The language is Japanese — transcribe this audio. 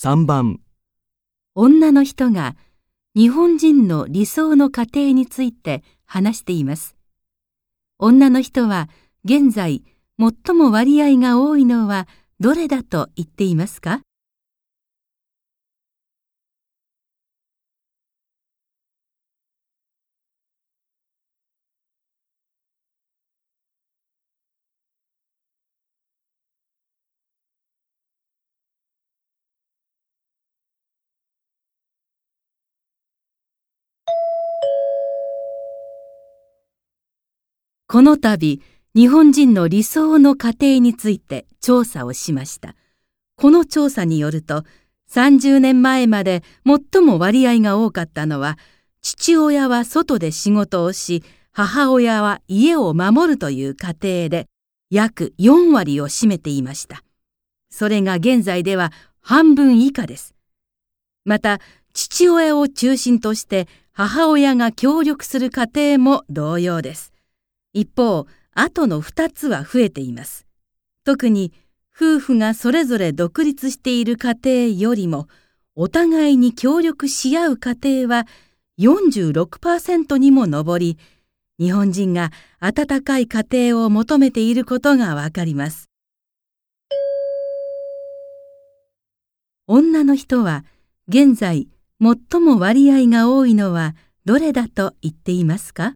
3番女の人が日本人の理想の家庭について話しています。女の人は現在最も割合が多いのはどれだと言っていますか？この度、日本人の理想の家庭について調査をしました。この調査によると、30年前まで最も割合が多かったのは、父親は外で仕事をし、母親は家を守るという家庭で、約4割を占めていました。それが現在では半分以下です。また、父親を中心として母親が協力する家庭も同様です。一方、後の二つは増えています。特に、夫婦がそれぞれ独立している家庭よりも、お互いに協力し合う家庭は46%にも上り、日本人が温かい家庭を求めていることがわかります。女の人は、現在、最も割合が多いのはどれだと言っていますか？